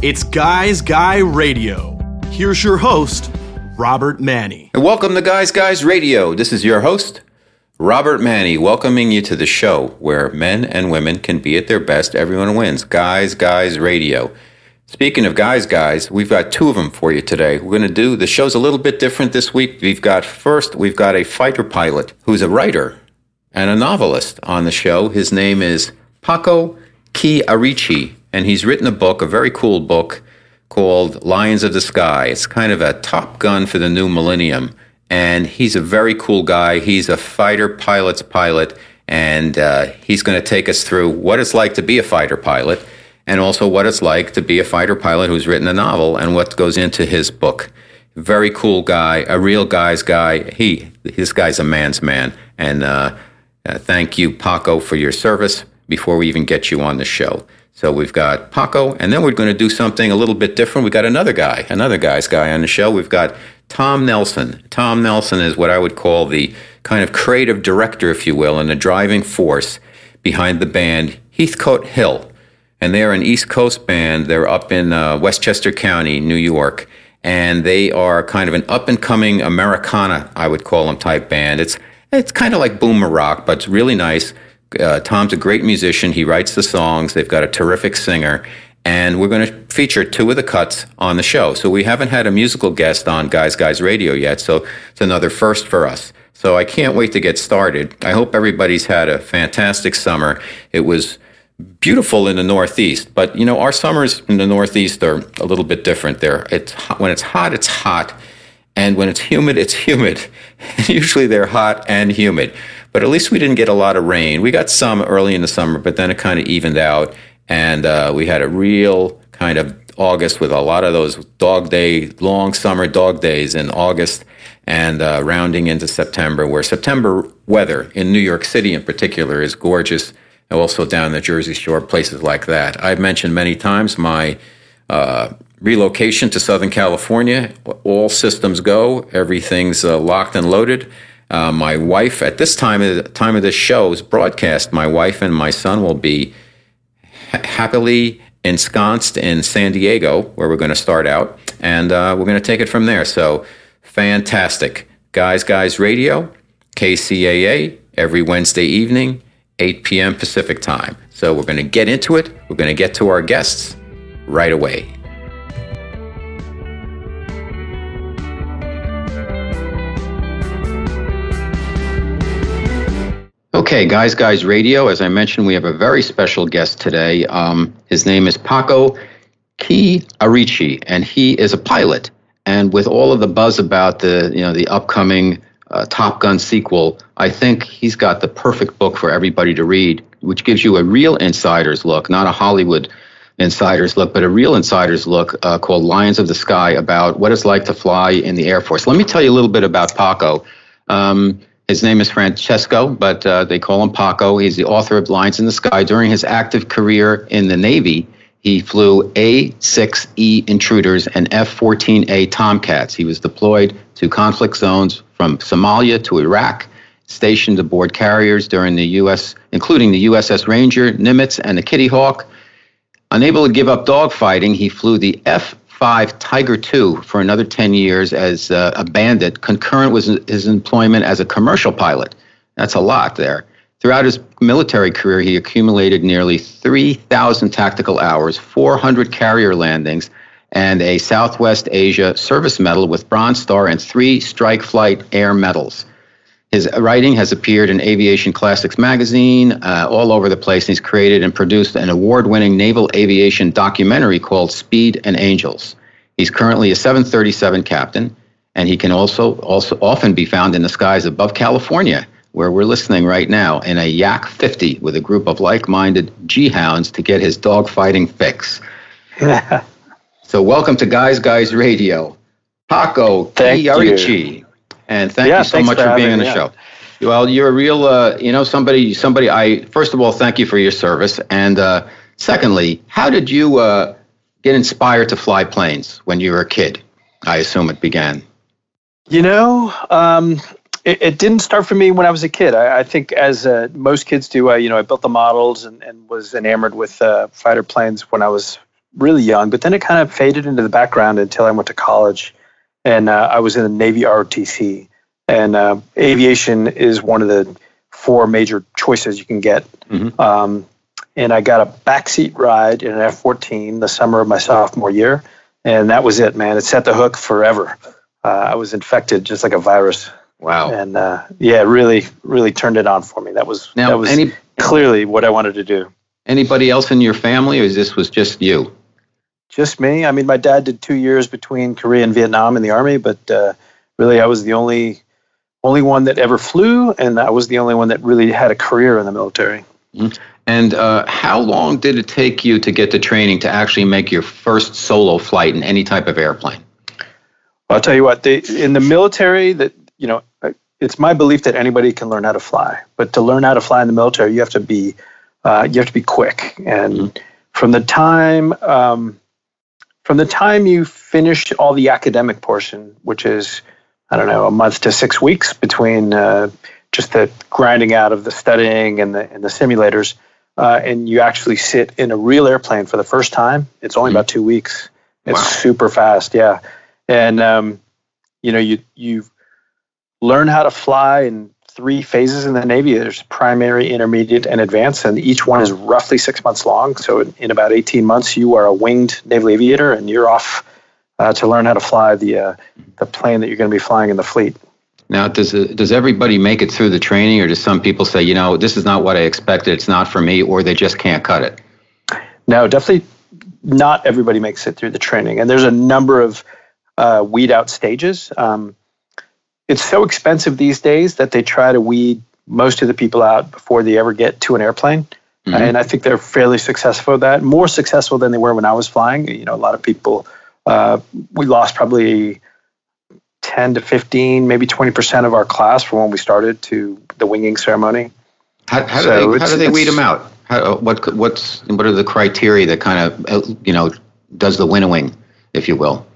It's Guys Guy Radio. Here's your host, Robert Manny. And welcome to Guys Guys Radio. This is your host, Robert Manny, welcoming you to the show where men and women can be at their best. Everyone wins. Guys Guys Radio. Speaking of guys, guys, we've got two of them for you today. We're going to do the show's a little bit different this week. We've got first, we've got a fighter pilot who's a writer and a novelist on the show. His name is Paco Chierici, and he's written a book, a very cool book called Lions of the Sky. It's kind of a top gun for the new millennium, and he's a very cool guy. He's a fighter pilot's pilot, and uh, he's going to take us through what it's like to be a fighter pilot and also what it's like to be a fighter pilot who's written a novel and what goes into his book. Very cool guy, a real guy's guy. He, this guy's a man's man. And uh, uh, thank you, Paco, for your service before we even get you on the show. So we've got Paco, and then we're going to do something a little bit different. We've got another guy, another guy's guy on the show. We've got Tom Nelson. Tom Nelson is what I would call the kind of creative director, if you will, and the driving force behind the band Heathcote Hill and they're an East Coast band. They're up in uh, Westchester County, New York, and they are kind of an up and coming Americana, I would call them, type band. It's it's kind of like boomer rock, but it's really nice. Uh, Tom's a great musician. He writes the songs. They've got a terrific singer. And we're going to feature two of the cuts on the show. So we haven't had a musical guest on Guys Guys Radio yet. So it's another first for us. So I can't wait to get started. I hope everybody's had a fantastic summer. It was beautiful in the Northeast, but you know our summers in the Northeast are a little bit different. There, it's hot. when it's hot, it's hot, and when it's humid, it's humid. Usually they're hot and humid, but at least we didn't get a lot of rain. We got some early in the summer, but then it kind of evened out, and uh, we had a real kind of August with a lot of those dog day, long summer dog days in August and uh, rounding into September, where September weather in New York City in particular is gorgeous and also down the Jersey Shore, places like that. I've mentioned many times my uh, relocation to Southern California. All systems go. Everything's uh, locked and loaded. Uh, my wife, at this time of the time of this show's broadcast, my wife and my son will be ha- happily ensconced in San Diego, where we're going to start out, and uh, we're going to take it from there. So fantastic, guys, guys, radio, KCAA every Wednesday evening. 8 p.m. Pacific time. So we're going to get into it. We're going to get to our guests right away. Okay, Guys Guys Radio. As I mentioned, we have a very special guest today. Um, his name is Paco Chierici, and he is a pilot. And with all of the buzz about the you know the upcoming uh, Top Gun sequel, I think he's got the perfect book for everybody to read, which gives you a real insider's look, not a Hollywood insider's look, but a real insider's look uh, called Lions of the Sky about what it's like to fly in the Air Force. Let me tell you a little bit about Paco. Um, his name is Francesco, but uh, they call him Paco. He's the author of Lines in the Sky. During his active career in the Navy, he flew A 6E intruders and F 14A Tomcats. He was deployed to conflict zones from Somalia to Iraq, stationed aboard carriers during the U.S., including the USS Ranger, Nimitz, and the Kitty Hawk. Unable to give up dogfighting, he flew the F 5 Tiger II for another 10 years as uh, a bandit, concurrent with his employment as a commercial pilot. That's a lot there. Throughout his military career, he accumulated nearly 3,000 tactical hours, 400 carrier landings, and a Southwest Asia Service Medal with Bronze Star and three Strike Flight Air Medals. His writing has appeared in Aviation Classics magazine uh, all over the place. He's created and produced an award winning naval aviation documentary called Speed and Angels. He's currently a 737 captain, and he can also, also often be found in the skies above California where we're listening right now, in a Yak 50 with a group of like minded G hounds to get his dogfighting fix. so, welcome to Guys Guys Radio. Paco Thank Chierici. And thank yeah, you so much for, for being on the show. Well, you're a real, uh, you know, somebody, somebody, I, first of all, thank you for your service. And uh, secondly, how did you uh, get inspired to fly planes when you were a kid? I assume it began. You know, um, it, it, didn't start for me when I was a kid. I, I think, as uh, most kids do, I, you know, I built the models and, and was enamored with uh, fighter planes when I was really young, but then it kind of faded into the background until I went to college, and uh, I was in the Navy ROTC, and uh, aviation is one of the four major choices you can get. Mm-hmm. Um, and I got a backseat ride in an F-14 the summer of my sophomore year, and that was it, man. It set the hook forever. Uh, I was infected just like a virus. Wow. And uh, yeah, really, really turned it on for me. That was now, that was any, clearly what I wanted to do. Anybody else in your family, or this was just you? Just me. I mean, my dad did two years between Korea and Vietnam in the army, but uh, really, I was the only only one that ever flew, and I was the only one that really had a career in the military. Mm-hmm. And uh, how long did it take you to get the training to actually make your first solo flight in any type of airplane? Well, I'll tell you what. They, in the military, that you know, it's my belief that anybody can learn how to fly. But to learn how to fly in the military, you have to be uh, you have to be quick. And mm-hmm. from the time um, from the time you finish all the academic portion, which is I don't know a month to six weeks between uh, just the grinding out of the studying and the and the simulators, uh, and you actually sit in a real airplane for the first time, it's only mm-hmm. about two weeks. It's wow. super fast, yeah. And um, you know you you learn how to fly in three phases in the Navy. There's primary, intermediate, and advanced, and each one is roughly six months long. So in about 18 months, you are a winged naval aviator, and you're off uh, to learn how to fly the uh, the plane that you're going to be flying in the fleet. Now, does does everybody make it through the training, or does some people say, you know, this is not what I expected, it's not for me, or they just can't cut it? No, definitely not everybody makes it through the training, and there's a number of uh, weed out stages. Um, it's so expensive these days that they try to weed most of the people out before they ever get to an airplane. Mm-hmm. And I think they're fairly successful at that, more successful than they were when I was flying. You know, a lot of people, uh, we lost probably 10 to 15, maybe 20% of our class from when we started to the winging ceremony. How, how so do they, how do they weed them out? How, what, what's, what are the criteria that kind of, uh, you know, does the winnowing, if you will?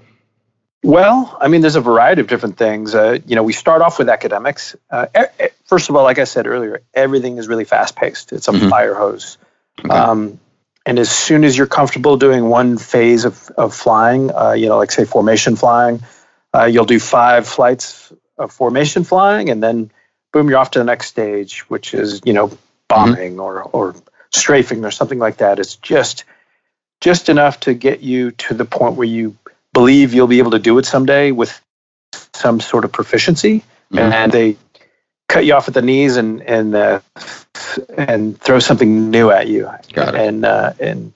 Well, I mean, there's a variety of different things. Uh, you know, we start off with academics. Uh, first of all, like I said earlier, everything is really fast paced. It's a mm-hmm. fire hose. Okay. Um, and as soon as you're comfortable doing one phase of, of flying, uh, you know, like say formation flying, uh, you'll do five flights of formation flying, and then boom, you're off to the next stage, which is you know bombing mm-hmm. or or strafing or something like that. It's just just enough to get you to the point where you believe you'll be able to do it someday with some sort of proficiency, mm-hmm. and they cut you off at the knees and and uh, and throw something new at you. Got it. And uh, and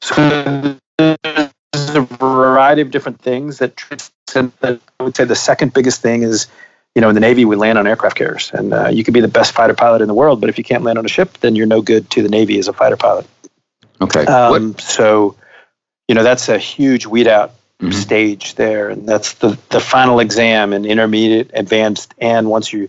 so there's a variety of different things that. I would say the second biggest thing is, you know, in the Navy we land on aircraft carriers, and uh, you could be the best fighter pilot in the world, but if you can't land on a ship, then you're no good to the Navy as a fighter pilot. Okay. Um, so, you know, that's a huge weed out mm-hmm. stage there, and that's the the final exam and intermediate, advanced, and once you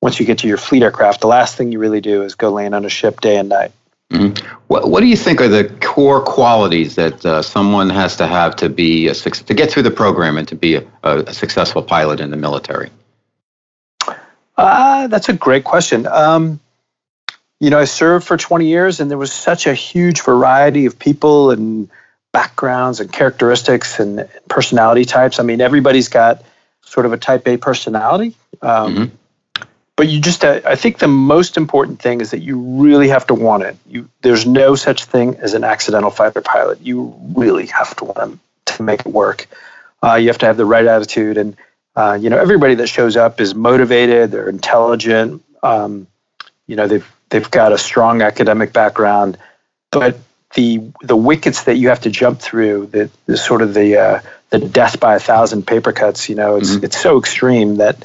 once you get to your fleet aircraft, the last thing you really do is go land on a ship day and night. Mm-hmm. What, what do you think are the core qualities that uh, someone has to have to be a, to get through the program and to be a, a successful pilot in the military? Uh, that's a great question. Um, you know, I served for 20 years, and there was such a huge variety of people and backgrounds and characteristics and personality types. I mean, everybody's got sort of a type A personality. Um, mm-hmm. But you just, uh, I think the most important thing is that you really have to want it. You, there's no such thing as an accidental fighter pilot. You really have to want to make it work. Uh, you have to have the right attitude, and uh, you know everybody that shows up is motivated. They're intelligent. Um, you know they've they've got a strong academic background, but the the wickets that you have to jump through, the, the sort of the uh, the death by a thousand paper cuts. You know, it's mm-hmm. it's so extreme that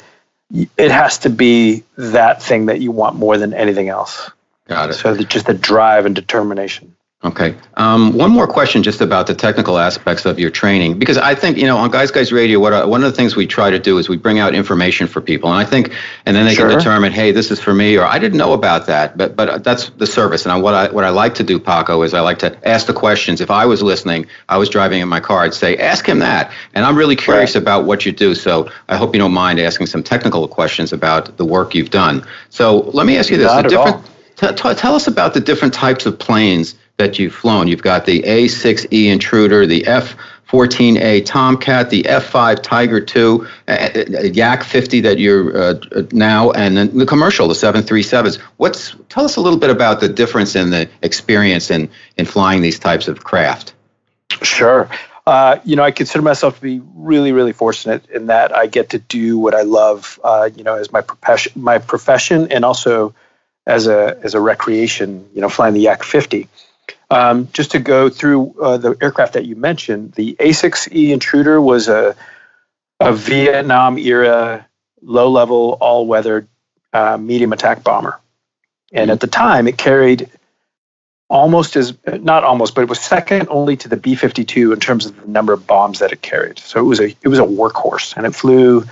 it has to be that thing that you want more than anything else. Got it. So the, just the drive and determination. Okay. Um, one more question just about the technical aspects of your training, because I think, you know, on Guys Guys Radio, what uh, one of the things we try to do is we bring out information for people. And I think, and then they sure. can determine, hey, this is for me, or I didn't know about that. But but that's the service. And what I, what I like to do, Paco, is I like to ask the questions. If I was listening, I was driving in my car, I'd say, ask him that. And I'm really curious right. about what you do. So I hope you don't mind asking some technical questions about the work you've done. So let me ask you this. Not different, t- t- tell us about the different types of planes that you've flown. You've got the A6E Intruder, the F 14A Tomcat, the F5 Tiger II, Yak 50 that you're uh, now, and then the commercial, the 737s. What's tell us a little bit about the difference in the experience in in flying these types of craft. Sure. Uh, you know, I consider myself to be really, really fortunate in that I get to do what I love. Uh, you know, as my profession, my profession, and also as a as a recreation. You know, flying the Yak 50. Um, just to go through uh, the aircraft that you mentioned, the A6E Intruder was a, a Vietnam era low level all weather uh, medium attack bomber. And at the time, it carried almost as not almost, but it was second only to the B 52 in terms of the number of bombs that it carried. So it was a it was a workhorse, and it flew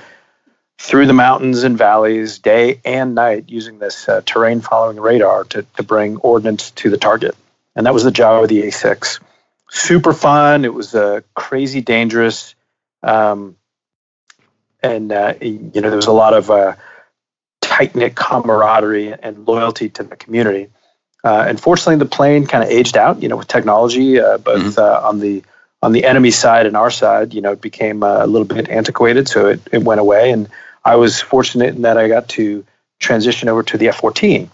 through the mountains and valleys day and night using this uh, terrain following radar to, to bring ordnance to the target and that was the job of the A6. Super fun. It was uh, crazy dangerous, um, and uh, you know there was a lot of uh, tight knit camaraderie and loyalty to the community. Uh, unfortunately, the plane kind of aged out. You know, with technology, uh, both mm-hmm. Uh, on the on the enemy side and our side, you know, it became a little bit antiquated, so it, it went away. And I was fortunate in that I got to transition over to the F-14.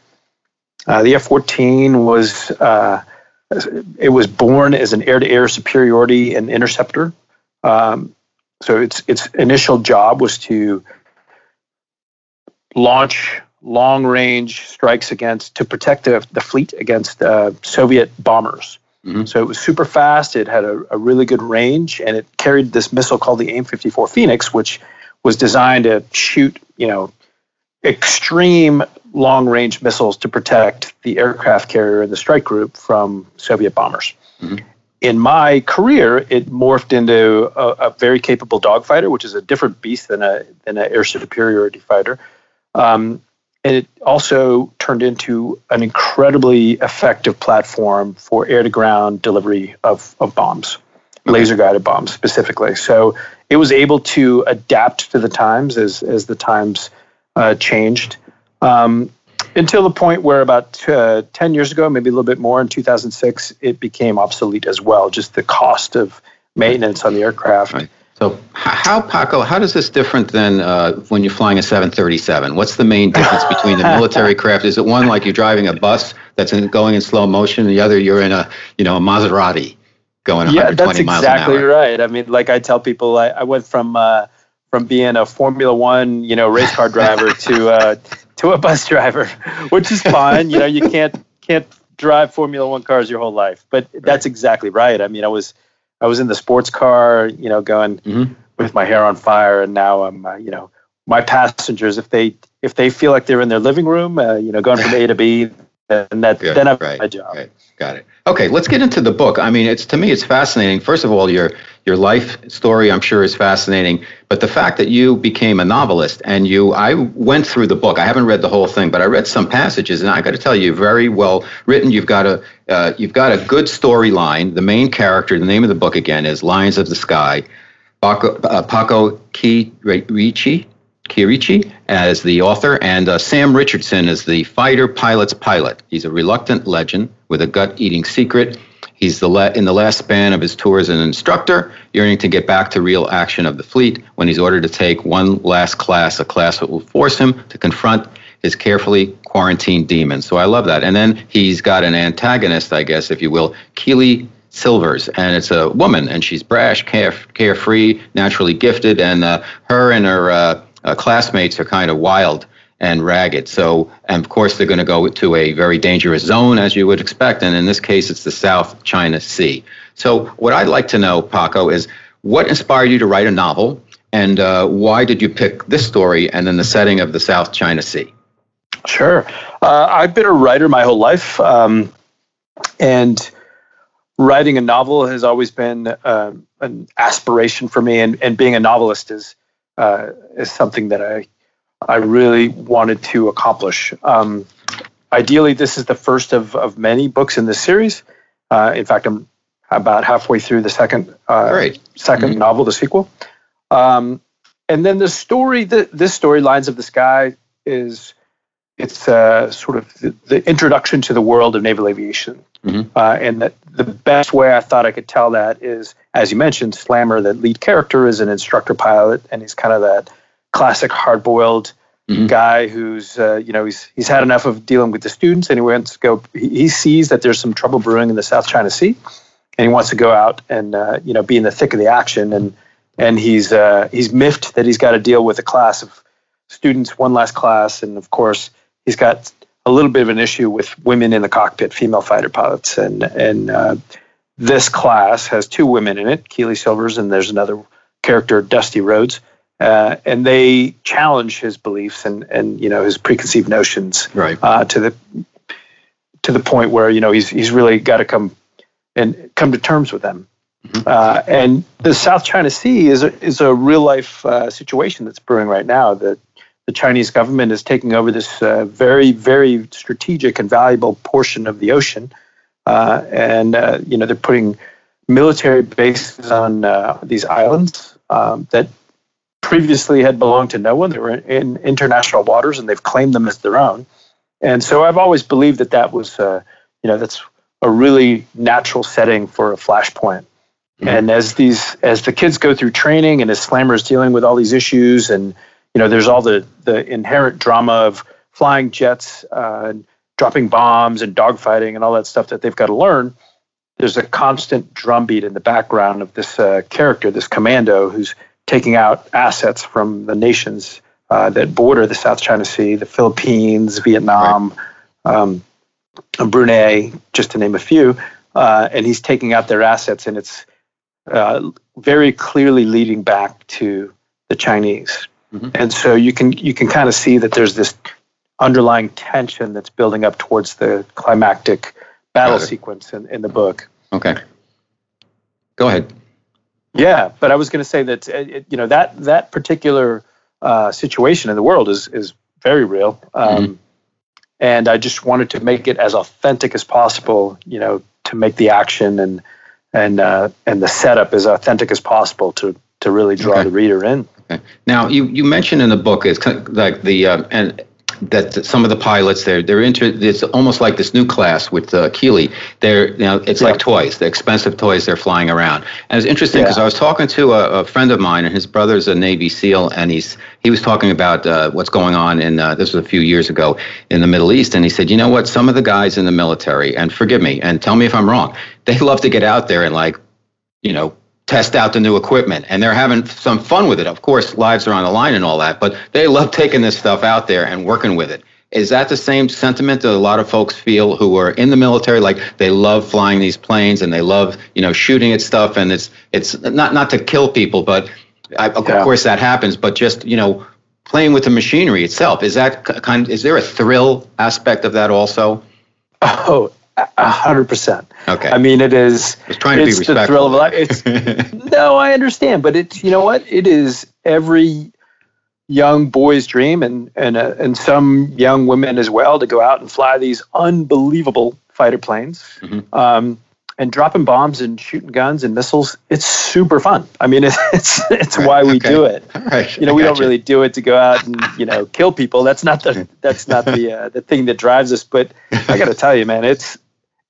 Uh, the F-14 was uh, it was born as an air-to-air superiority and interceptor. Um, so its its initial job was to launch long-range strikes against to protect the, the fleet against uh, Soviet bombers. Mm-hmm. So it was super fast. It had a, a, really good range, and it carried this missile called the AIM-54 Phoenix, which was designed to shoot, you know, extreme long range missiles to protect the aircraft carrier and the strike group from Soviet bombers. Mm-hmm. In my career, it morphed into a, a, very capable dogfighter, which is a different beast than a than an air superiority fighter. Um, and it also turned into an incredibly effective platform for air to ground delivery of, of bombs, okay. laser guided bombs specifically. So it was able to adapt to the times as, as the times uh, changed um, until the point where about uh, 10 years ago, maybe a little bit more in 2006, it became obsolete as well, just the cost of maintenance on the aircraft. Right. So, how, Paco, how does this different than uh, when you're flying a 737? What's the main difference between the military craft? Is it one like you're driving a bus that's in, going in slow motion, and the other you're in a you know a Maserati going yeah, 120 miles an hour? Yeah, that's exactly right. I mean, like I tell people, I, I went from uh, from being a Formula One, you know, race car driver to uh, to a bus driver, which is fine. you know, you can't can't drive Formula One cars your whole life, but right. that's exactly right. I mean, I was I was in the sports car, you know, going mm-hmm. with my hair on fire, and now I'm, uh, you know, my passengers if they if they feel like they're in their living room, uh, you know, going from A to B, and that Good, then I've right, my job. Right. Got it. Okay, let's get into the book. I mean, it's to me, it's fascinating. First of all, your your life story, I'm sure, is fascinating. But the fact that you became a novelist and you, I went through the book. I haven't read the whole thing, but I read some passages, and I got to tell you, very well written. You've got a uh, you've got a good storyline. The main character, the name of the book again is Lions of the Sky. Paco, uh, Paco Chierici Chierici as the author, and uh, Sam Richardson is the fighter pilot's pilot. He's a reluctant legend with a gut-eating secret. He's the in the last span of his tour as an instructor, yearning to get back to real action of the fleet when he's ordered to take one last class, a class that will force him to confront his carefully quarantined demons. So I love that. And then he's got an antagonist, I guess, if you will, Keeley Silvers, and it's a woman, and she's brash, care, carefree, naturally gifted, and uh, her and her uh, uh, classmates are kind of wild and ragged. So, and of course, they're going to go to a very dangerous zone, as you would expect. And in this case, it's the South China Sea. So, what I'd like to know, Paco, is what inspired you to write a novel, and uh, why did you pick this story and then the setting of the South China Sea? Sure. Uh, I've been a writer my whole life, um, and writing a novel has always been uh, an aspiration for me. And, and being a novelist is uh, is something that I I really wanted to accomplish. Um, ideally, this is the first of, of many books in this series. Uh, in fact, I'm about halfway through the second uh, 2nd mm-hmm. novel, the sequel. Um, and then the story, the, this story, Lions of the Sky, is it's uh, sort of the, the, introduction to the world of naval aviation Mm-hmm. Uh, and that the best way I thought I could tell that is, as you mentioned, Slammer, the lead character, is an instructor pilot, and he's kind of that classic hard-boiled mm-hmm. guy who's, uh, you know, he's he's had enough of dealing with the students, and he wants to go. He, sees that there's some trouble brewing in the South China Sea, and he wants to go out and, uh, you know, be in the thick of the action. And and he's uh, he's miffed that he's got to deal with a class of students, one last class, and of course he's got a little bit of an issue with women in the cockpit, female fighter pilots, and and uh, this class has two women in it, Keely Silvers, and there's another character, Dusty Rhodes, uh, and they challenge his beliefs and and you know his preconceived notions right. uh, to the to the point where you know he's he's really got to come and come to terms with them. Mm-hmm. Uh, and the South China Sea is a, is a real life uh, situation that's brewing right now. That the Chinese government is taking over this uh, very, very strategic and valuable portion of the ocean, uh, and uh, you know they're putting military bases on uh, these islands um, that previously had belonged to no one. They were in international waters, and they've claimed them as their own. And so I've always believed that that was, you know, that's a really natural setting for a flashpoint Mm-hmm. And as these as the kids go through training and as Slammer is dealing with all these issues and you know there's all the the inherent drama of flying jets uh, and dropping bombs and dogfighting and all that stuff that they've got to learn. There's a constant drumbeat in the background of this uh, character, this commando, who's taking out assets from the nations uh, that border the South China Sea, the Philippines, Vietnam, right. um, Brunei, just to name a few. Uh, and he's taking out their assets, and it's uh, very clearly leading back to the Chinese. Mm-hmm. And so you can you can kind of see that there's this underlying tension that's building up towards the climactic battle sequence in, in the book. Okay. Go ahead. Yeah, but I was going to say that uh, it, you know that that particular uh, situation in the world is is very real, um, mm-hmm. and I just wanted to make it as authentic as possible. You know, to make the action and and uh, and the setup as authentic as possible to to really draw okay. the reader in. Okay. Now you you mentioned in the book it's kind of like the uh, and that some of the pilots they're they're into it's almost like this new class with uh, Keely. They're you know it's yeah. like toys, the expensive toys they're flying around. And it's interesting because yeah. I was talking to a, a, friend of mine and his brother's a Navy SEAL and he's he was talking about uh, what's going on in uh, this was a few years ago in the Middle East and he said you know what some of the guys in the military and forgive me and tell me if I'm wrong they love to get out there and like you know test out the new equipment and they're having some fun with it. Of course, lives are on the line and all that, but they love taking this stuff out there and working with it. Is that the same sentiment that a lot of folks feel who are in the military? Like they love flying these planes and they love, you know, shooting at stuff and it's it's not not to kill people, but I, of yeah. course that happens. But just you know, playing with the machinery itself is that kind? Is there a thrill aspect of that also? Oh, hundred percent. Okay. I mean, it is. I was trying to it's be respectful. the thrill of life. It's no, I understand, but it's you know what? It is every young boy's dream, and and uh, and some young women as well, to go out and fly these unbelievable fighter planes. Mm-hmm. Um, and dropping bombs and shooting guns and missiles, it's super fun. I mean, it's it's, it's right, why we okay. do it. Right. You know, we don't you. really do it to go out and you know kill people. That's not the that's not the uh, the thing that drives us. But I got to tell you, man, it's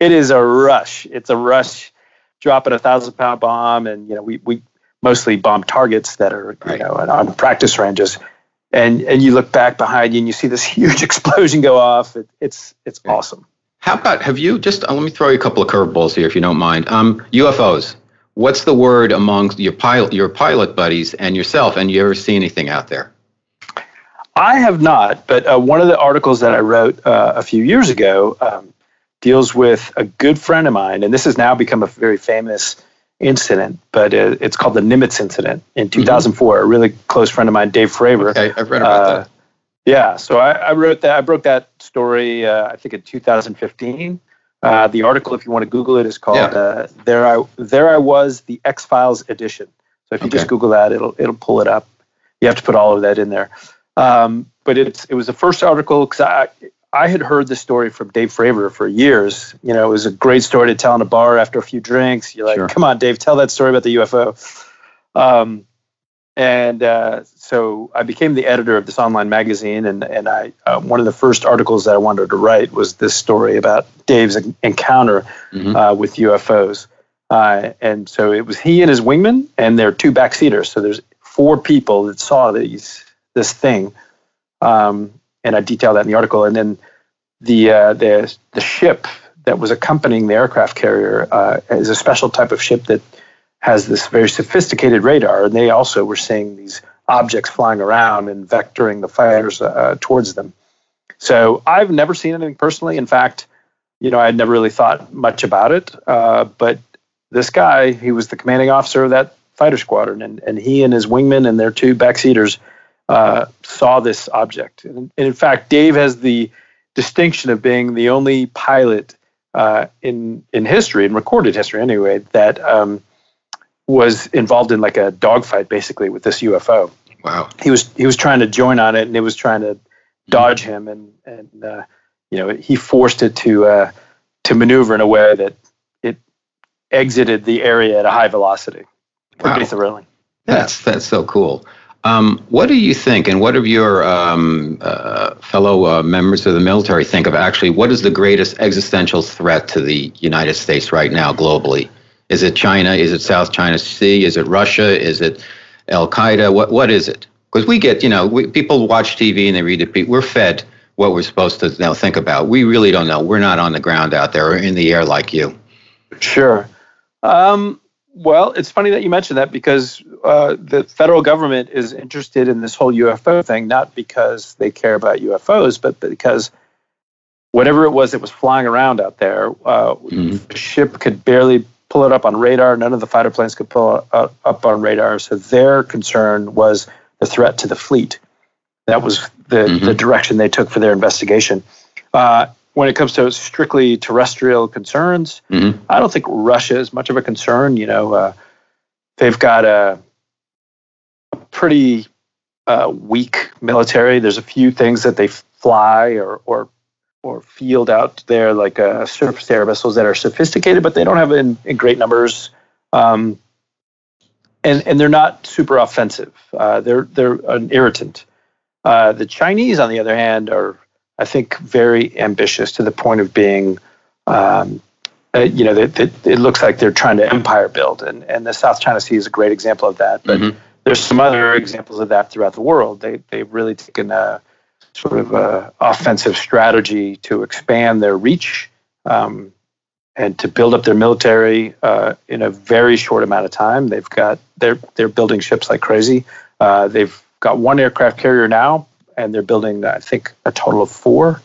it is a rush. It's a rush dropping a thousand pound bomb, and you know we we mostly bomb targets that are you know on practice ranges, and and you look back behind you and you see this huge explosion go off. It, it's it's awesome. How about have you just uh, let me throw you a couple of curveballs here if you don't mind. Um, UFOs. What's the word among your pilot your pilot buddies and yourself? And you ever see anything out there? I have not, but uh, one of the articles that I wrote uh, a few years ago um, deals with a good friend of mine, and this has now become a very famous incident, but it's called the Nimitz incident in 2004. Mm-hmm. A really close friend of mine, Dave Fravor. Okay, I've read about uh, that. Yeah, so I, I, wrote that. I broke that story. Uh, I think in 2015. Uh, the article, if you want to Google it, is called yeah. Uh, "There I There I Was: The X Files Edition." So if you okay. just Google that, it'll it'll pull it up. You have to put all of that in there. Um, but it's it was the first article because I had heard the story from Dave Fravor for years. You know, it was a great story to tell in a bar after a few drinks. You're like, sure. come on, Dave, tell that story about the UFO. Um, and uh, so I became the editor of this online magazine. And and I uh, one of the first articles that I wanted to write was this story about Dave's encounter mm-hmm. uh, with UFOs. Uh, and so it was he and his wingman, and their two backseaters. So there's four people that saw these this thing, um, and I detail that in the article. And then the uh, the the ship that was accompanying the aircraft carrier uh, is a special type of ship that has this very sophisticated radar, and they also were seeing these objects flying around and vectoring the fighters uh, towards them. So I've never seen anything personally. In fact, you know, I had never really thought much about it. Uh, but this guy, he was the commanding officer of that fighter squadron, and, and he and his wingman and their two backseaters uh, saw this object. And, and, in fact, Dave has the distinction of being the only pilot uh, in in history, in recorded history anyway, that um, was involved in like a dogfight basically with this UFO. Wow. He was he was trying to join on it and it was trying to dodge him and and uh, you know he forced it to uh, to maneuver in a way that it exited the area at a high velocity. Pretty wow. thrilling. That's that's so cool. Um, what do you think, and what do your um, uh, fellow uh, members of the military think of actually what is the greatest existential threat to the United States right now globally? Is it China? Is it South China Sea? Is it Russia? Is it Al Qaeda? What what is it? Because we get, you know, we, people watch TV and they read it. We're fed what we're supposed to now think about. We really don't know. We're not on the ground out there or in the air like you. Sure. Um, well, it's funny that you mentioned that because uh, the federal government is interested in this whole UFO thing, not because they care about UFOs, but because whatever it was that was flying around out there, uh, mm-hmm. the ship could barely pull it up on radar. None of the fighter planes could pull it up on radar. So their concern was the threat to the fleet. That was the, mm-hmm. the direction they took for their investigation. Uh, when it comes to strictly terrestrial concerns, mm-hmm. I don't think Russia is much of a concern. You know, uh, they've got a, a pretty uh, weak military. There's a few things that they fly or, or or field out there like uh, surface air missiles that are sophisticated, but they don't have in, in great numbers. Um, and and they're not super offensive. Uh, they're they're an irritant. Uh, the Chinese, on the other hand, are I think very ambitious to the point of being, um, uh, you know, they, they, it looks like they're trying to empire build, and and the South China Sea is a great example of that. But mm-hmm. there's some other examples of that throughout the world. They they've really taken a sort of a offensive strategy to expand their reach um, and to build up their military uh, in a very short amount of time. They've got they're they're building ships like crazy. Uh, they've got one aircraft carrier now, and they're building I think a total of 4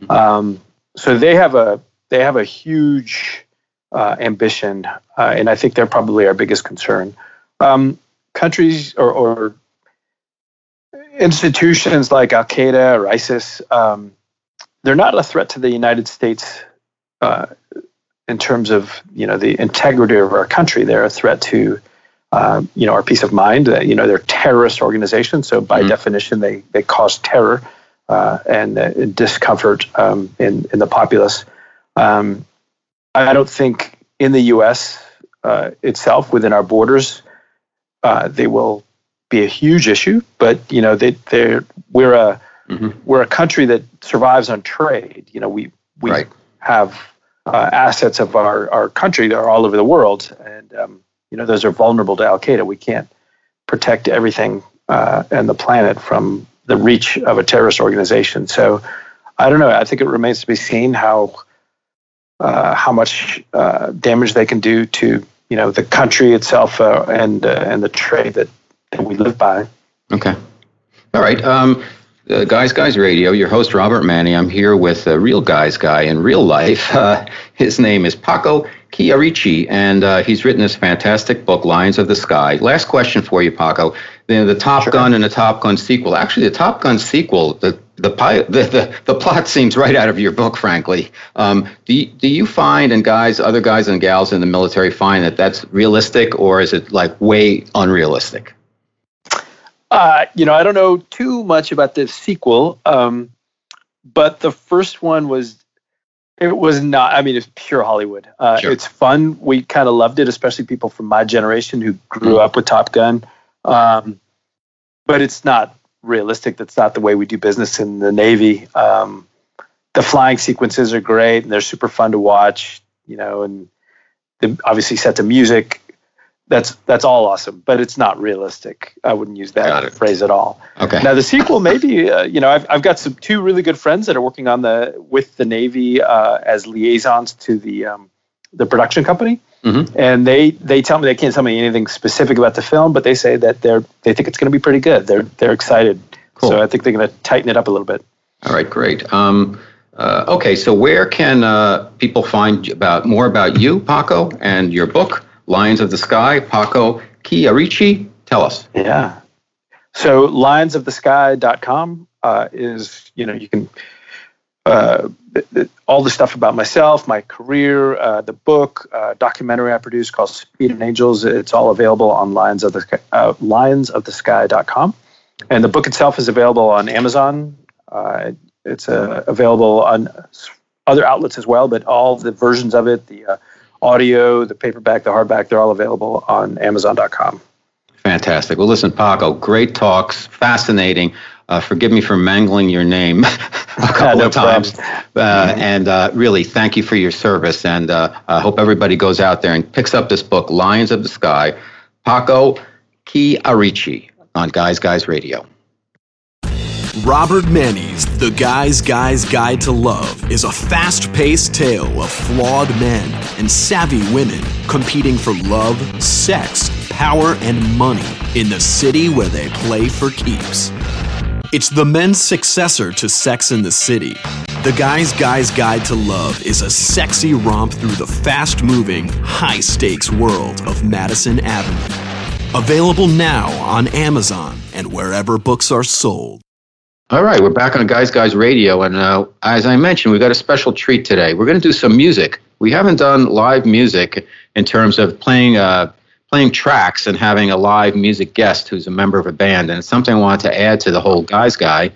mm-hmm. um, so they have a they have a huge uh, ambition, uh, and I think they're probably our biggest concern. Um, countries or, or institutions like Al Qaeda or ISIS, um, they're not a threat to the United States uh, in terms of you know the integrity of our country. They're a threat to uh, you know our peace of mind. Uh, you know they're terrorist organizations, so by mm-hmm. definition they they cause terror uh, and uh, discomfort um, in in the populace. Um, I don't think in the U.S. Uh, itself, within our borders, they will be a huge issue, but you know they they we're a mm-hmm. we're a country that survives on trade. You know we we right. have uh, assets of our our country that are all over the world, and um, you know those are vulnerable to Al Qaeda. We can't protect everything uh, and the planet from the reach of a terrorist organization. So I don't know. I think it remains to be seen how uh, how much uh, damage they can do to you know the country itself uh, and uh, and the trade that that we live by. Okay. All right. Um, uh, Guys Guys Radio, your host Robert Manny. I'm here with a real Guys guy in real life. Uh, his name is Paco Chierici, and uh, he's written this fantastic book, Lions of the Sky. Last question for you, Paco. The, the Top sure. Gun and the Top Gun sequel. Actually, the Top Gun sequel, the the, the, the, the plot seems right out of your book, frankly. Um, do, you, do you find, and guys, other guys and gals in the military find that that's realistic, or is it like way unrealistic? Uh, you know, I don't know too much about the sequel, um, but the first one was it was not. I mean, it's pure Hollywood. Uh, sure. It's fun. We kind of loved it, especially people from my generation who grew mm. up with Top Gun. Um, but it's not realistic. That's not the way we do business in the Navy. Um, the flying sequences are great and they're super fun to watch, you know, and the, obviously set to music. That's that's all awesome, but it's not realistic. I wouldn't use that phrase at all. Okay. Now the sequel, maybe uh, you know, I've I've got some two really good friends that are working on the with the Navy uh, as liaisons to the um, the production company, mm-hmm. and they they tell me they can't tell me anything specific about the film, but they say that they're they think it's going to be pretty good. They're they're excited. Cool. So I think they're going to tighten it up a little bit. All right, great. Um, uh, okay, so where can uh, people find about more about you, Paco, and your book, Lions of the Sky? Paco Chierici, tell us. Yeah. So lionsofthesky.com uh, is, you know, you can, uh, all the stuff about myself, my career, uh, the book, uh, documentary I produced called Speed and Angels. It's all available on lions of the, uh, lionsofthesky.com. And the book itself is available on Amazon. Uh, it's uh, available on other outlets as well, but all the versions of it, the uh, audio, the paperback, the hardback, they're all available on Amazon.com. Fantastic. Well, listen, Paco, great talks, fascinating. Uh, forgive me for mangling your name a couple no of times. Uh, and uh, really, thank you for your service. And uh, I hope everybody goes out there and picks up this book, Lions of the Sky, Paco Chierici on Guys Guys Radio. Robert Manny's The Guy's Guy's Guide to Love is a fast paced tale of flawed men and savvy women competing for love, sex, power, and money in the city where they play for keeps. It's the men's successor to Sex in the City. The Guy's Guy's Guide to Love is a sexy romp through the fast moving, high stakes world of Madison Avenue. Available now on Amazon and wherever books are sold. All right, we're back on Guys Guys Radio, and uh, as I mentioned, we've got a special treat today. We're going to do some music. We haven't done live music in terms of playing uh, playing tracks and having a live music guest who's a member of a band, and it's something I wanted to add to the whole Guys Guy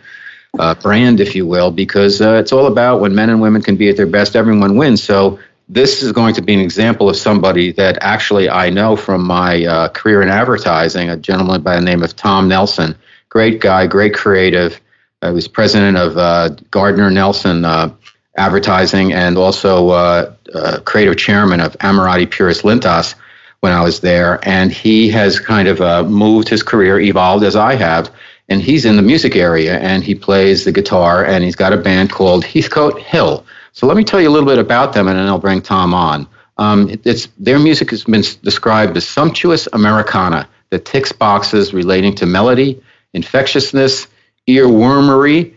uh, brand, if you will, because uh, it's all about when men and women can be at their best, everyone wins. So this is going to be an example of somebody that actually I know from my uh, career in advertising, a gentleman by the name of Tom Nelson. Great guy, great creative I was president of uh, Gardner Nelson uh, Advertising and also uh, uh, creative chairman of Ammirati Puris Lintas when I was there. And he has kind of uh, moved his career, evolved as I have. And he's in the music area and he plays the guitar and he's got a band called Heathcote Hill. So let me tell you a little bit about them and then I'll bring Tom on. Um, it, it's, their music has been described as sumptuous Americana that ticks boxes relating to melody, infectiousness, earwormery.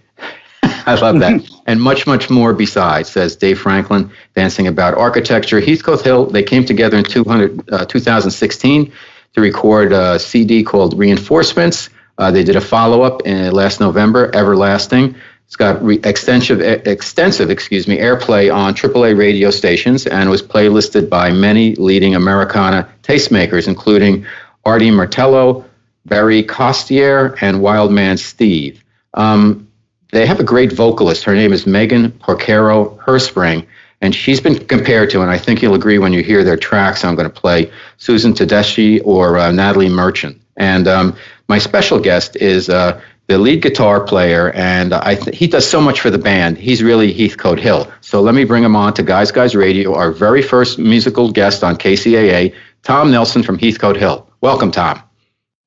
I love that. and much, much more besides, says Dave Franklin, dancing about architecture. Heathcote Hill, they came together in 200, uh, 2016 to record a CD called Reinforcements. Uh, they did a follow up in last November, Everlasting. It's got re- extensive, extensive, excuse me, airplay on AAA radio stations and was playlisted by many leading Americana tastemakers, including Artie Martello, Barry Costier, and Wildman Steve. Um, they have a great vocalist. Her name is Megan Porcaro Herspring, and she's been compared to, and I think you'll agree when you hear their tracks, I'm going to play Susan Tedeschi or uh, Natalie Merchant. And um, my special guest is uh, the lead guitar player, and I th- he does so much for the band. He's really Heathcote Hill. So let me bring him on to Guys Guys Radio, our very first musical guest on KCAA, Tom Nelson from Heathcote Hill. Welcome, Tom.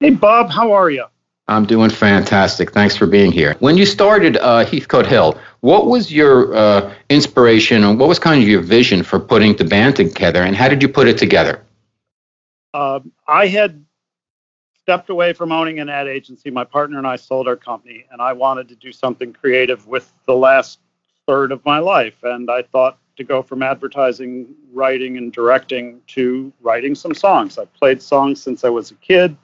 Hey, Bob, how are you? I'm doing fantastic. Thanks for being here. When you started uh, Heathcote Hill, what was your uh, inspiration and what was kind of your vision for putting the band together and how did you put it together? Uh, I had stepped away from owning an ad agency. My partner and I sold our company, and I wanted to do something creative with the last third of my life. And I thought to go from advertising, writing, and directing to writing some songs. I've played songs since I was a kid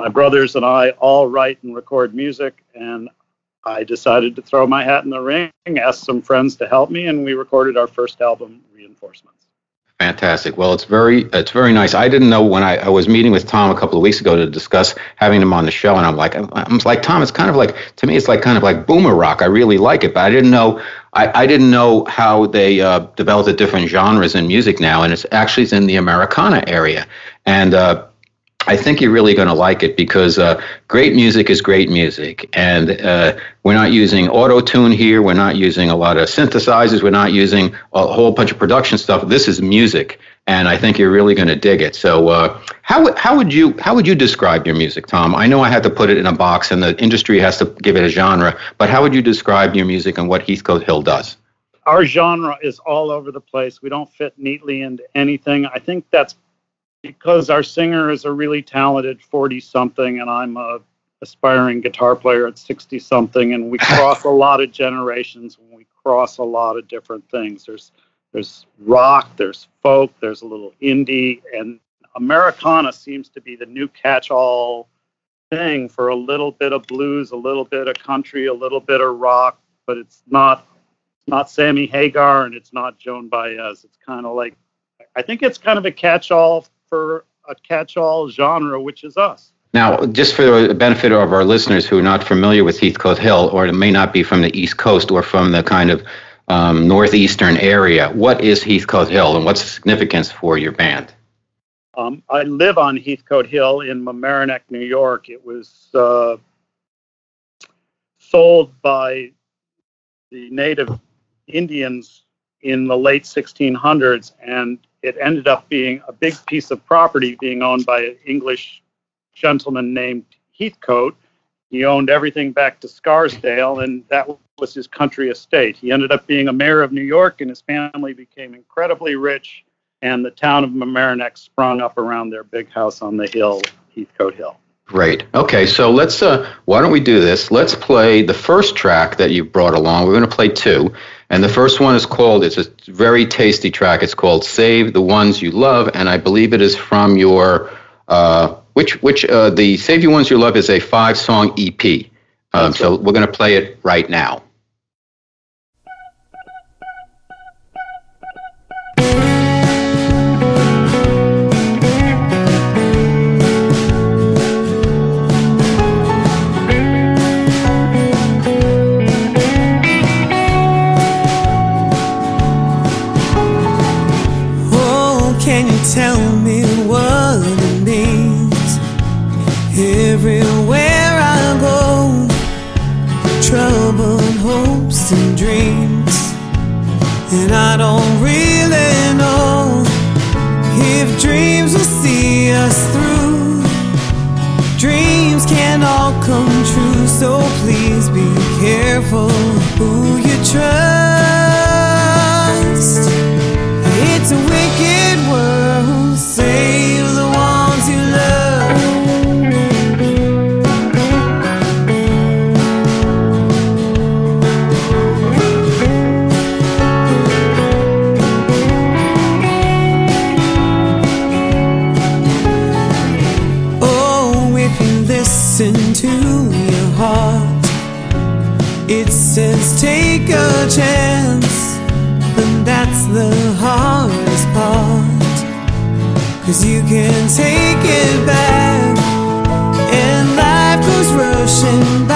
my brothers and I all write and record music, and I decided to throw my hat in the ring, asked some friends to help me, and we recorded our first album, Reinforcements. Fantastic. Well, it's very it's very nice. I didn't know when I, I was meeting with Tom a couple of weeks ago to discuss having him on the show, and I'm like I'm like Tom. It's kind of like to me, it's like kind of like boomer rock. I really like it, but I didn't know I, I didn't know how they uh, developed the different genres in music now, and it's actually it's in the Americana area. And uh, I think you're really going to like it because uh, great music is great music, and uh, we're not using auto tune here. We're not using a lot of synthesizers. We're not using a whole bunch of production stuff. This is music, and I think you're really going to dig it. So, uh, how how would you how would you describe your music, Tom? I know I had to put it in a box, and the industry has to give it a genre. But how would you describe your music and what Heathcote Hill does? Our genre is all over the place. We don't fit neatly into anything. I think that's because our singer is a really talented 40 something and I'm a aspiring guitar player at 60 something and we cross a lot of generations when we cross a lot of different things. There's there's rock there's folk there's a little indie and americana seems to be the new catch-all thing for a little bit of blues a little bit of country a little bit of rock but it's not it's not sammy hagar and it's not joan baez. It's kind of like i think it's kind of a catch-all for a catch-all genre, which is us. Now, just for the benefit of our listeners who are not familiar with Heathcote Hill, or may not be from the East Coast or from the kind of um, northeastern area, what is Heathcote Hill, and what's the significance for your band? Um, I live on Heathcote Hill in Mamaroneck, New York. It was uh, sold by the native Indians in the late 1600s, and it ended up being a big piece of property being owned by an English gentleman named Heathcote. He owned everything back to Scarsdale, and that was his country estate. He ended up being a mayor of New York, and his family became incredibly rich, and the town of Mamaroneck sprung up around their big house on the hill, Heathcote Hill. Great. Okay, so let's. Uh, why don't we do this? Let's play the first track that you brought along. We're going to play two, and the first one is called. It's a very tasty track. It's called "Save the Ones You Love," and I believe it is from your. Uh, which which uh, the "Save You Ones You Love" is a five-song EP. Um, so we're going to play it right now. And hopes and dreams, and I don't really know if dreams will see us through. Dreams can't all come true, so please be careful who you trust. Cause you can take it back, and life goes rushing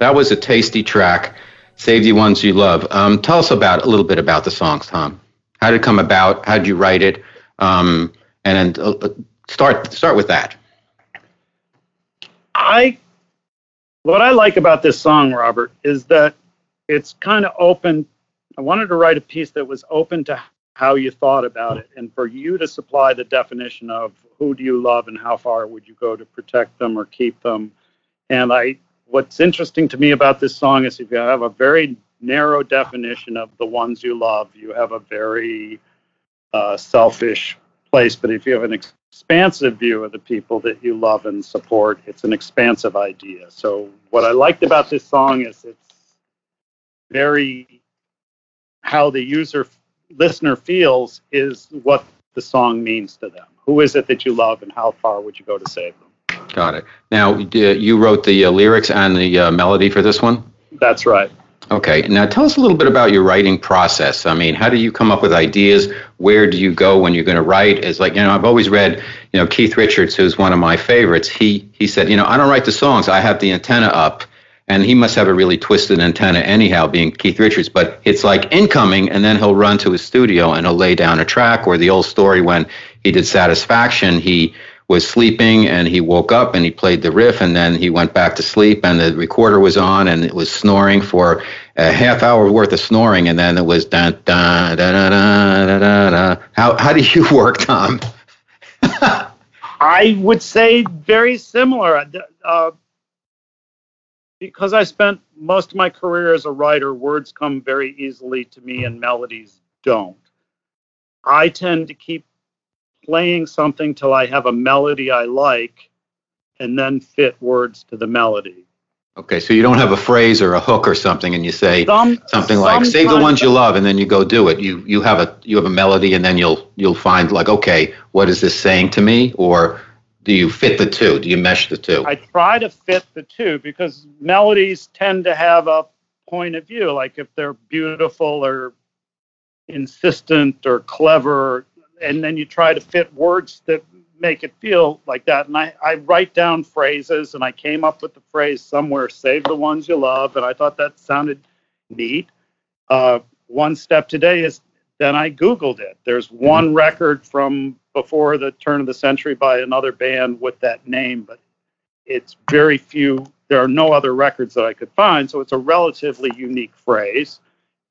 that was a tasty track. Save the ones you love. Um, tell us about a little bit about the songs, Tom. How did it come about? How did you write it? Um, and uh, uh, start start with that. I what I like about this song, Robert, is that it's kind of open. I wanted to write a piece that was open to how you thought about it, and for you to supply the definition of who do you love and how far would you go to protect them or keep them. And I, what's interesting to me about this song is if you have a very narrow definition of the ones you love, you have a very uh, selfish place. But if you have an expansive view of the people that you love and support, it's an expansive idea. So what I liked about this song is it's very how the user listener feels is what the song means to them. Who is it that you love, and how far would you go to save them? Got it. Now, you wrote the uh, lyrics and the uh, melody for this one? That's right. Okay. Now, tell us a little bit about your writing process. I mean, how do you come up with ideas? Where do you go when you're going to write? Is like, you know, I've always read, you know, Keith Richards, who's one of my favorites. He he said, you know, I don't write the songs. I have the antenna up. And he must have a really twisted antenna anyhow, being Keith Richards. But it's like incoming, and then he'll run to his studio and he'll lay down a track. Or the old story when he did Satisfaction, he was sleeping and he woke up and he played the riff and then he went back to sleep and the recorder was on and it was snoring for a half hour worth of snoring and then it was da da da da da da da. How how do you work, Tom? I would say very similar. Uh, because I spent most of my career as a writer, words come very easily to me and melodies don't. I tend to keep playing something till I have a melody I like and then fit words to the melody. Okay, so you don't have a phrase or a hook or something, and you say Some- something like "Save the ones you love," and then you go do it. You you have a you have a melody, and then you'll you'll find like, okay, what is this saying to me? Or do you fit the two? Do you mesh the two? I try to fit the two because melodies tend to have a point of view. Like if they're beautiful or insistent or clever, and then you try to fit words that make it feel like that. And I, I write down phrases and I came up with the phrase somewhere, save the ones you love. And I thought that sounded neat. Uh, one step today is then I Googled it. There's one record from before the turn of the century by another band with that name, but it's very few. There are no other records that I could find, so it's a relatively unique phrase,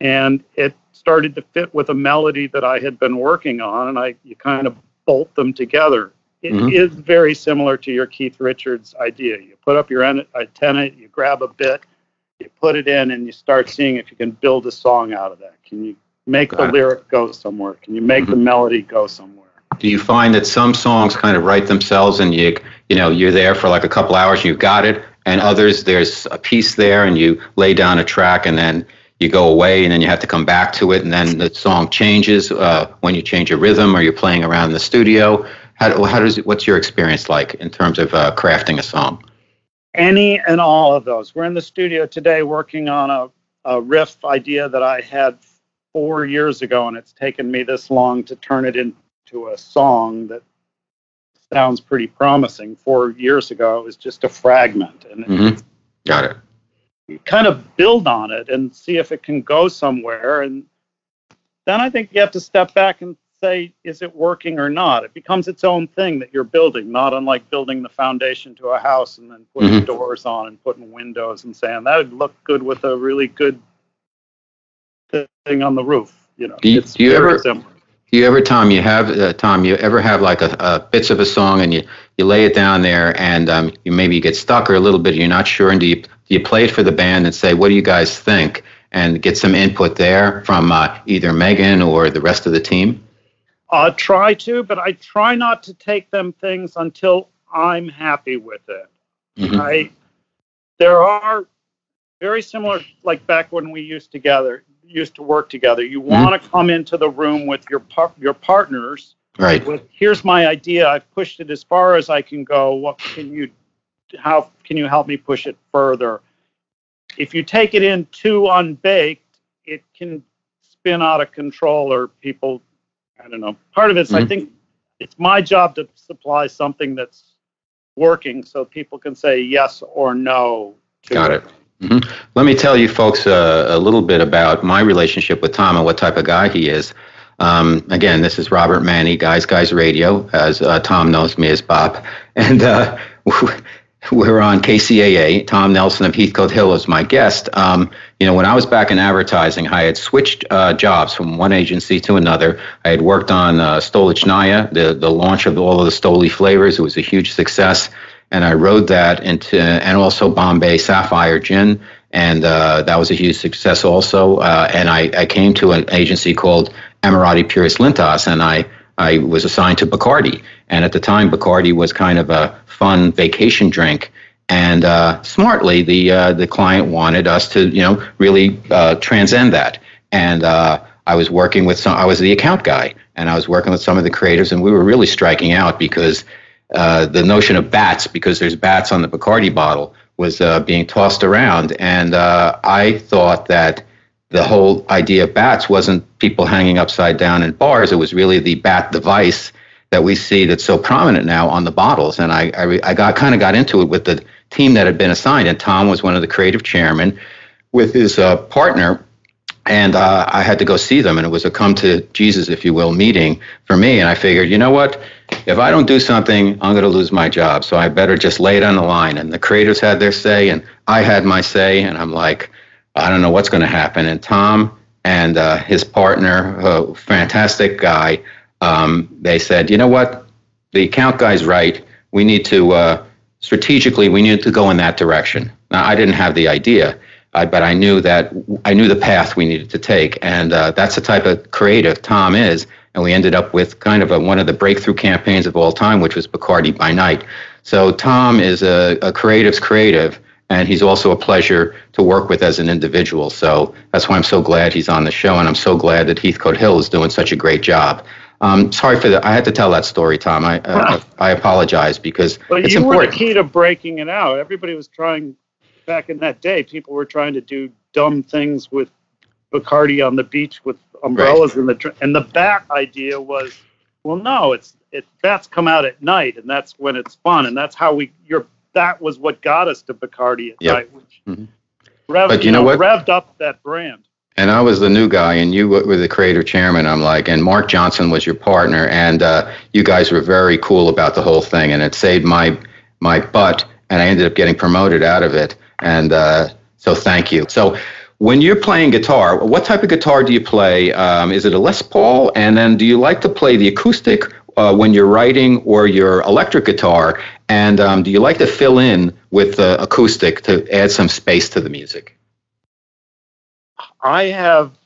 and it started to fit with a melody that I had been working on, and I you kind of bolt them together. It is Mhm. very similar to your Keith Richards idea. You put up your an- antenna, you grab a bit, you put it in, and you start seeing if you can build a song out of that. Can you make the it. lyric go somewhere? Can you make the melody go somewhere? do you find that some songs kind of write themselves, and you you know you're there for like a couple hours, and you've got it, and others there's a piece there, and you lay down a track, and then you go away, and then you have to come back to it, and then the song changes uh, when you change your rhythm, or you're playing around in the studio. How, how does it, what's your experience like in terms of uh, crafting a song? any and all of those. We're in the studio today working on a, a riff idea that I had four years ago, and it's taken me this long to turn it into a song that sounds pretty promising. Four years ago, it was just a fragment, and hmm Got it. Kind of build on it and see if it can go somewhere. And then I think you have to step back and say, is it working or not? It becomes its own thing that you're building, not unlike building the foundation to a house and then putting Mhm. doors on and putting windows and saying that would look good with a really good thing on the roof. You know, Do you- it's do you very ever- similar. Do you ever, Tom? You have uh, Tom. You ever have like a, a bits of a song and you you lay it down there and um, you maybe get stuck or a little bit. You're not sure, and do you do you play it for the band and say, "What do you guys think?" and get some input there from uh, either Megan or the rest of the team. I try to, but I try not to take them things until I'm happy with it. Mhm. I there are very similar like back when we used together used to work together. You want to come into the room with your par- your partners Right. with here's my idea. I've pushed it as far as I can go. What can you how can you help me push it further? If you take it in too unbaked, it can spin out of control or people I don't know. Part of it's I Mhm. think it's my job to supply something that's working so people can say yes or no to Got it. Hmm Let me tell you folks uh, a little bit about my relationship with Tom and what type of guy he is. Um, again, this is Robert Manny, Guys Guys Radio, as uh, Tom knows me as Bob. And uh, we're on KCAA. Tom Nelson of Heathcote Hill is my guest. Um, you know, when I was back in advertising, I had switched uh, jobs from one agency to another. I had worked on uh, Stolichnaya, the, the launch of all of the Stoli flavors. It was a huge success and I rode that into, and also Bombay Sapphire Gin, and uh, that was a huge success also. Uh, and I, I came to an agency called Ammirati Puris Lintas, and I, I was assigned to Bacardi. And at the time, Bacardi was kind of a fun vacation drink. And uh, smartly, the uh, the client wanted us to, you know, really uh, transcend that. And uh, I was working with some. I was the account guy, and I was working with some of the creatives, and we were really striking out because uh, the notion of bats, because there's bats on the Bacardi bottle, was uh, being tossed around. And uh, I thought that the whole idea of bats wasn't people hanging upside down in bars. It was really the bat device that we see that's so prominent now on the bottles. And I, I, I got kind of got into it with the team that had been assigned. And Tom was one of the creative chairmen with his uh, partner. And uh, I had to go see them, and it was a come to Jesus, if you will, meeting for me. And I figured, you know what? If I don't do something, I'm going to lose my job. So I better just lay it on the line. And the creators had their say, and I had my say. And I'm like, I don't know what's going to happen. And Tom and uh, his partner, a fantastic guy, um, they said, you know what? The account guy's right. We need to, uh, strategically, we need to go in that direction. Now, I didn't have the idea. I, but I knew that I knew the path we needed to take, and uh, that's the type of creative Tom is. And we ended up with kind of a, one of the breakthrough campaigns of all time, which was Bacardi by Night. So Tom is a, a creative's creative, and he's also a pleasure to work with as an individual. So that's why I'm so glad he's on the show, and I'm so glad that Heathcote Hill is doing such a great job. Um, sorry for that. I had to tell that story, Tom. I uh, I apologize because But it's you were the key to breaking it out. Everybody was trying back in that day. People were trying to do dumb things with Bacardi on the beach with umbrellas in the and the bat idea was, well, no, it's it bats come out at night and that's when it's fun and that's how we your that was what got us to Bacardi at Yep. night, which Mhm. rev, But you know what? revved up that brand. and I was the new guy, and you were the creative chairman. I'm like, and Mark Johnson was your partner, and uh, you guys were very cool about the whole thing, and it saved my my butt, and I ended up getting promoted out of it, and uh, so thank you. So. When you're playing guitar, what type of guitar do you play? Um, is it a Les Paul? And then do you like to play the acoustic uh, when you're writing or your electric guitar? And um, do you like to fill in with the acoustic to add some space to the music? I have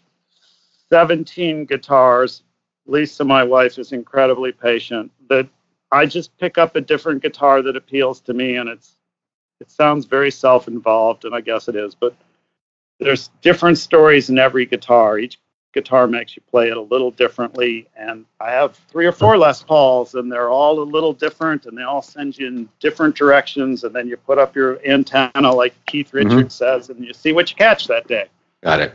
17 guitars. Lisa, my wife, is incredibly patient. That I just pick up a different guitar that appeals to me, and it's it sounds very self-involved, and I guess it is. But there's different stories in every guitar. Each guitar makes you play it a little differently, and I have three or four Les Pauls, and they're all a little different, and they all send you in different directions. And then you put up your antenna, like Keith Richards says, and you see what you catch that day. Got it.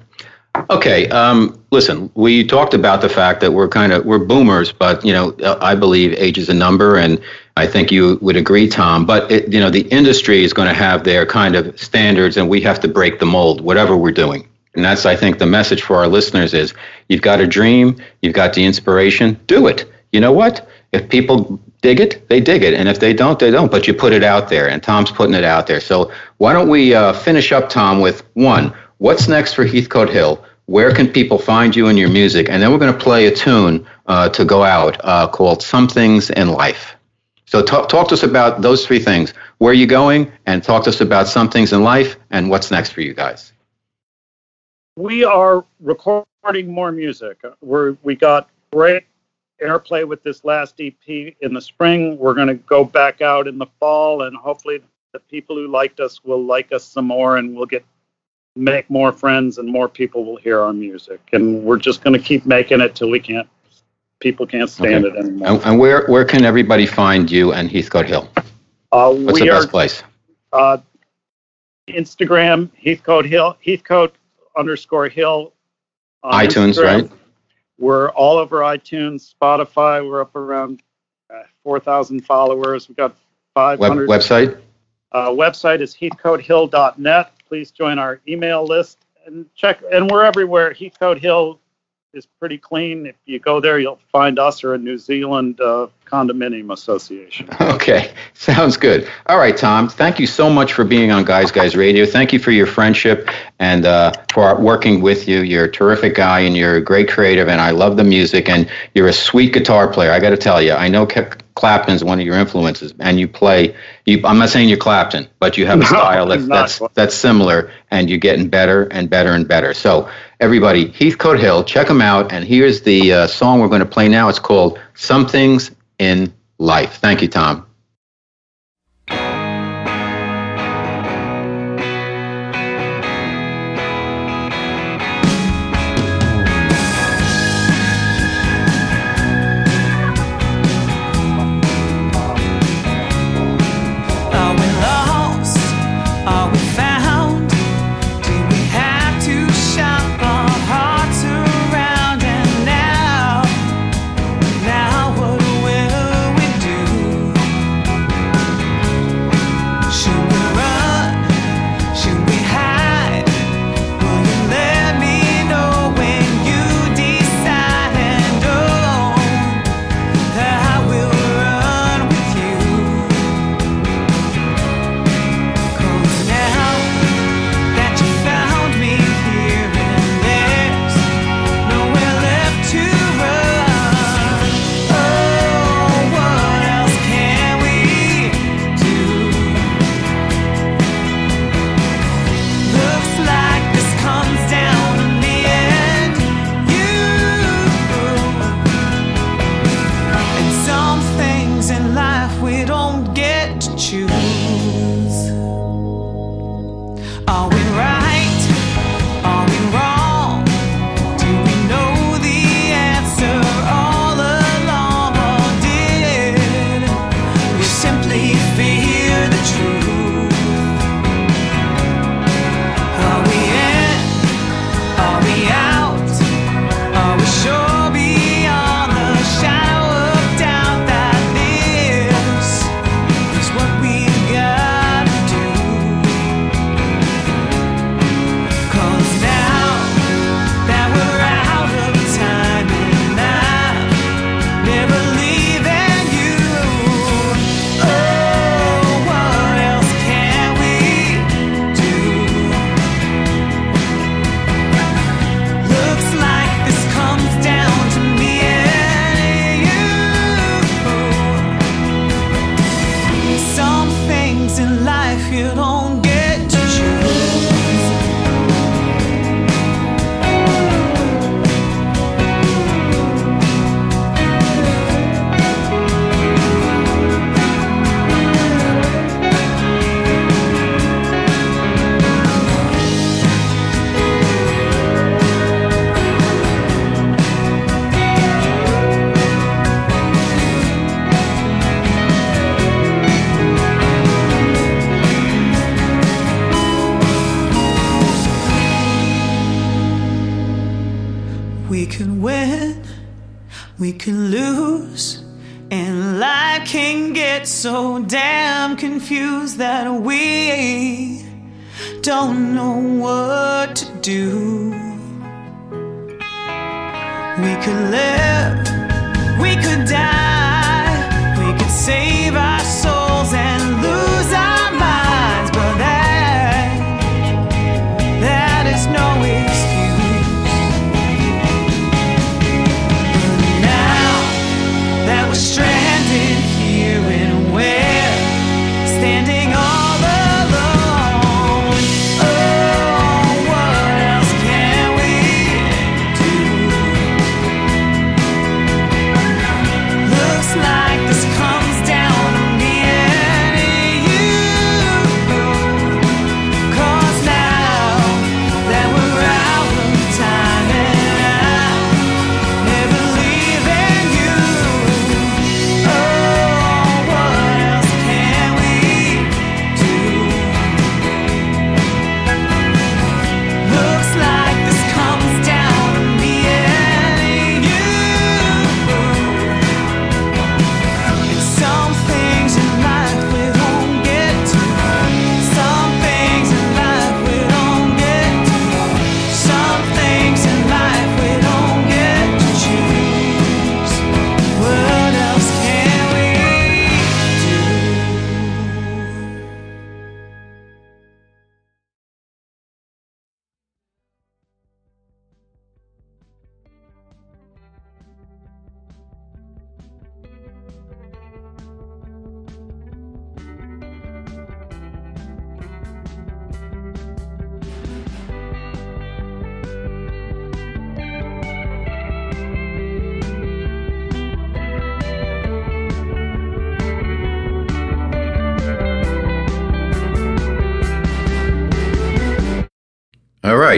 Okay. Um, listen, we talked about the fact that we're kind of we're boomers, but you know, I believe age is a number, and I think you would agree, Tom. But it, you know, the industry is going to have their kind of standards, and we have to break the mold, whatever we're doing. And that's, I think, the message for our listeners is you've got a dream, you've got the inspiration, do it. You know what? If people dig it, they dig it. And if they don't, they don't. But you put it out there, and Tom's putting it out there. So why don't we uh, finish up, Tom, with one, what's next for Heathcote Hill? Where can people find you and your music? And then we're going to play a tune uh, to go out uh, called Some Things in Life. So talk, talk to us about those three things. Where are you going? And talk to us about some things in life and what's next for you guys. We are recording more music. We're, we got great airplay with this last EP in the spring. We're going to go back out in the fall, and hopefully the people who liked us will like us some more, and we'll get make more friends, and more people will hear our music. And we're just going to keep making it till we can't people can't stand okay. it anymore. And, and, where where can everybody find you and Heathcote Hill? Uh, What's the are, best place? Uh, Instagram Heathcote Hill Heathcote underscore Hill. iTunes, Instagram. right? We're all over iTunes, Spotify. We're up around uh, four thousand followers. We've got five hundred. Web, website. Uh, website is heathcotehill.net. Please join our email list and check. And we're everywhere. Heathcote Hill is pretty clean. If you go there, you'll find us or a New Zealand uh, condominium association. Okay, sounds good. All right, Tom, thank you so much for being on Guys Guys Radio. Thank you for your friendship and uh, for working with you. You're a terrific guy and you're a great creative, and I love the music, and you're a sweet guitar player. I got to tell you, I know Clapton's one of your influences, and you play. You, I'm not saying you're Clapton, but you have a style that's that's that's similar, and you're getting better and better and better. So everybody, Heathcote Hill, check them out. And here's the uh, song we're going to play now. It's called "Some Things in Life." Thank you, Tom. confused that we don't know what to do. We could live, we could die, we could say.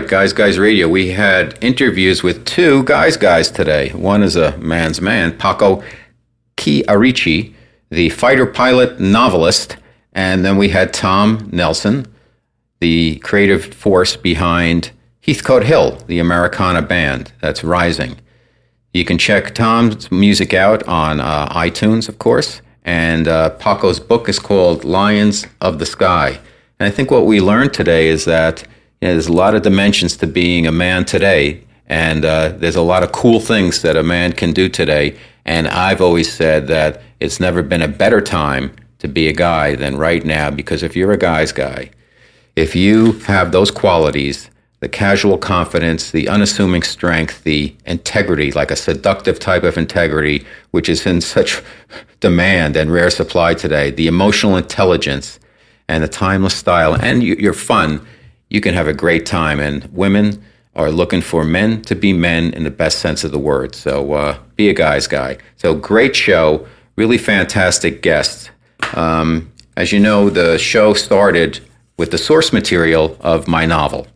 Right, Guys Guys Radio. We had interviews with two Guys Guys today. One is a man's man, Paco Chierici, the fighter pilot novelist, and then we had Tom Nelson, the creative force behind Heathcote Hill, the Americana band that's rising. You can check Tom's music out on uh, iTunes, of course, and uh, Paco's book is called Lions of the Sky. And I think what we learned today is that you know, there's a lot of dimensions to being a man today, and uh, there's a lot of cool things that a man can do today. And I've always said that it's never been a better time to be a guy than right now, because if you're a guy's guy, if you have those qualities, the casual confidence, the unassuming strength, the integrity, like a seductive type of integrity, which is in such demand and rare supply today, the emotional intelligence and the timeless style, and you- your fun, you can have a great time. And women are looking for men to be men in the best sense of the word. So uh, be a guy's guy. So great show, really fantastic guests. Um, as you know, the show started with the source material of my novel,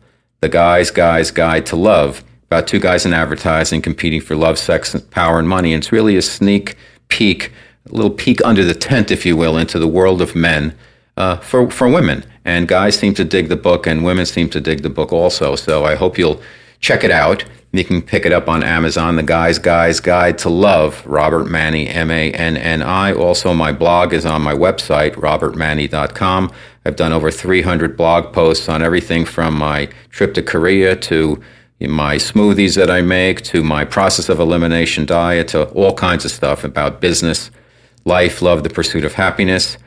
The Guy's Guy's Guide to Love, about two guys in advertising competing for love, sex, power, and money. And it's really a sneak peek, a little peek under the tent, if you will, into the world of men uh, for, for women. And guys seem to dig the book, and women seem to dig the book also. So I hope you'll check it out. You can pick it up on Amazon, The Guy's Guy's Guide to Love, Robert Manny, M A N N I. Also, my blog is on my website, robertmanny.com. I've done over 300 blog posts on everything from my trip to Korea to my smoothies that I make to my process of elimination diet to all kinds of stuff about business, life, love, the pursuit of happiness.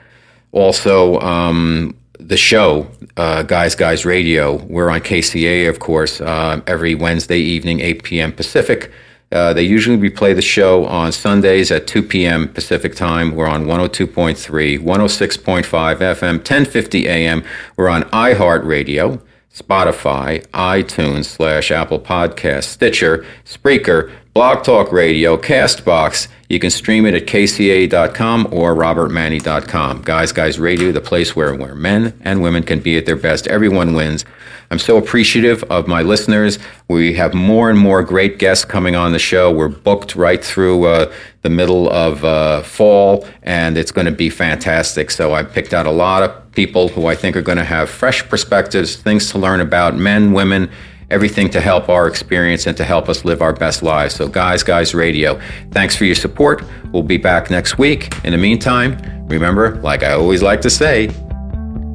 Also, um, the show, uh, Guys Guys Radio. We're on KCAA, of course, uh, every Wednesday evening, 8 p.m. Pacific. Uh, they usually replay the show on Sundays at 2 p.m. Pacific time. We're on 102.3, 106.5 FM, 1050 AM. We're on iHeartRadio, Spotify, iTunes slash Apple Podcast, Stitcher, Spreaker, Blog Talk Radio, Castbox. You can stream it at kca.com or robertmanny.com. Guys, Guys Radio, the place where, where men and women can be at their best. Everyone wins. I'm so appreciative of my listeners. We have more and more great guests coming on the show. We're booked right through uh, the middle of uh, fall, and it's going to be fantastic. So I picked out a lot of people who I think are going to have fresh perspectives, things to learn about men, women, everything to help our experience and to help us live our best lives. So, Guys, Guys Radio, thanks for your support. We'll be back next week. In the meantime, remember, like I always like to say,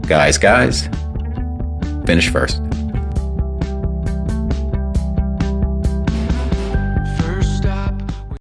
guys, guys, finish first.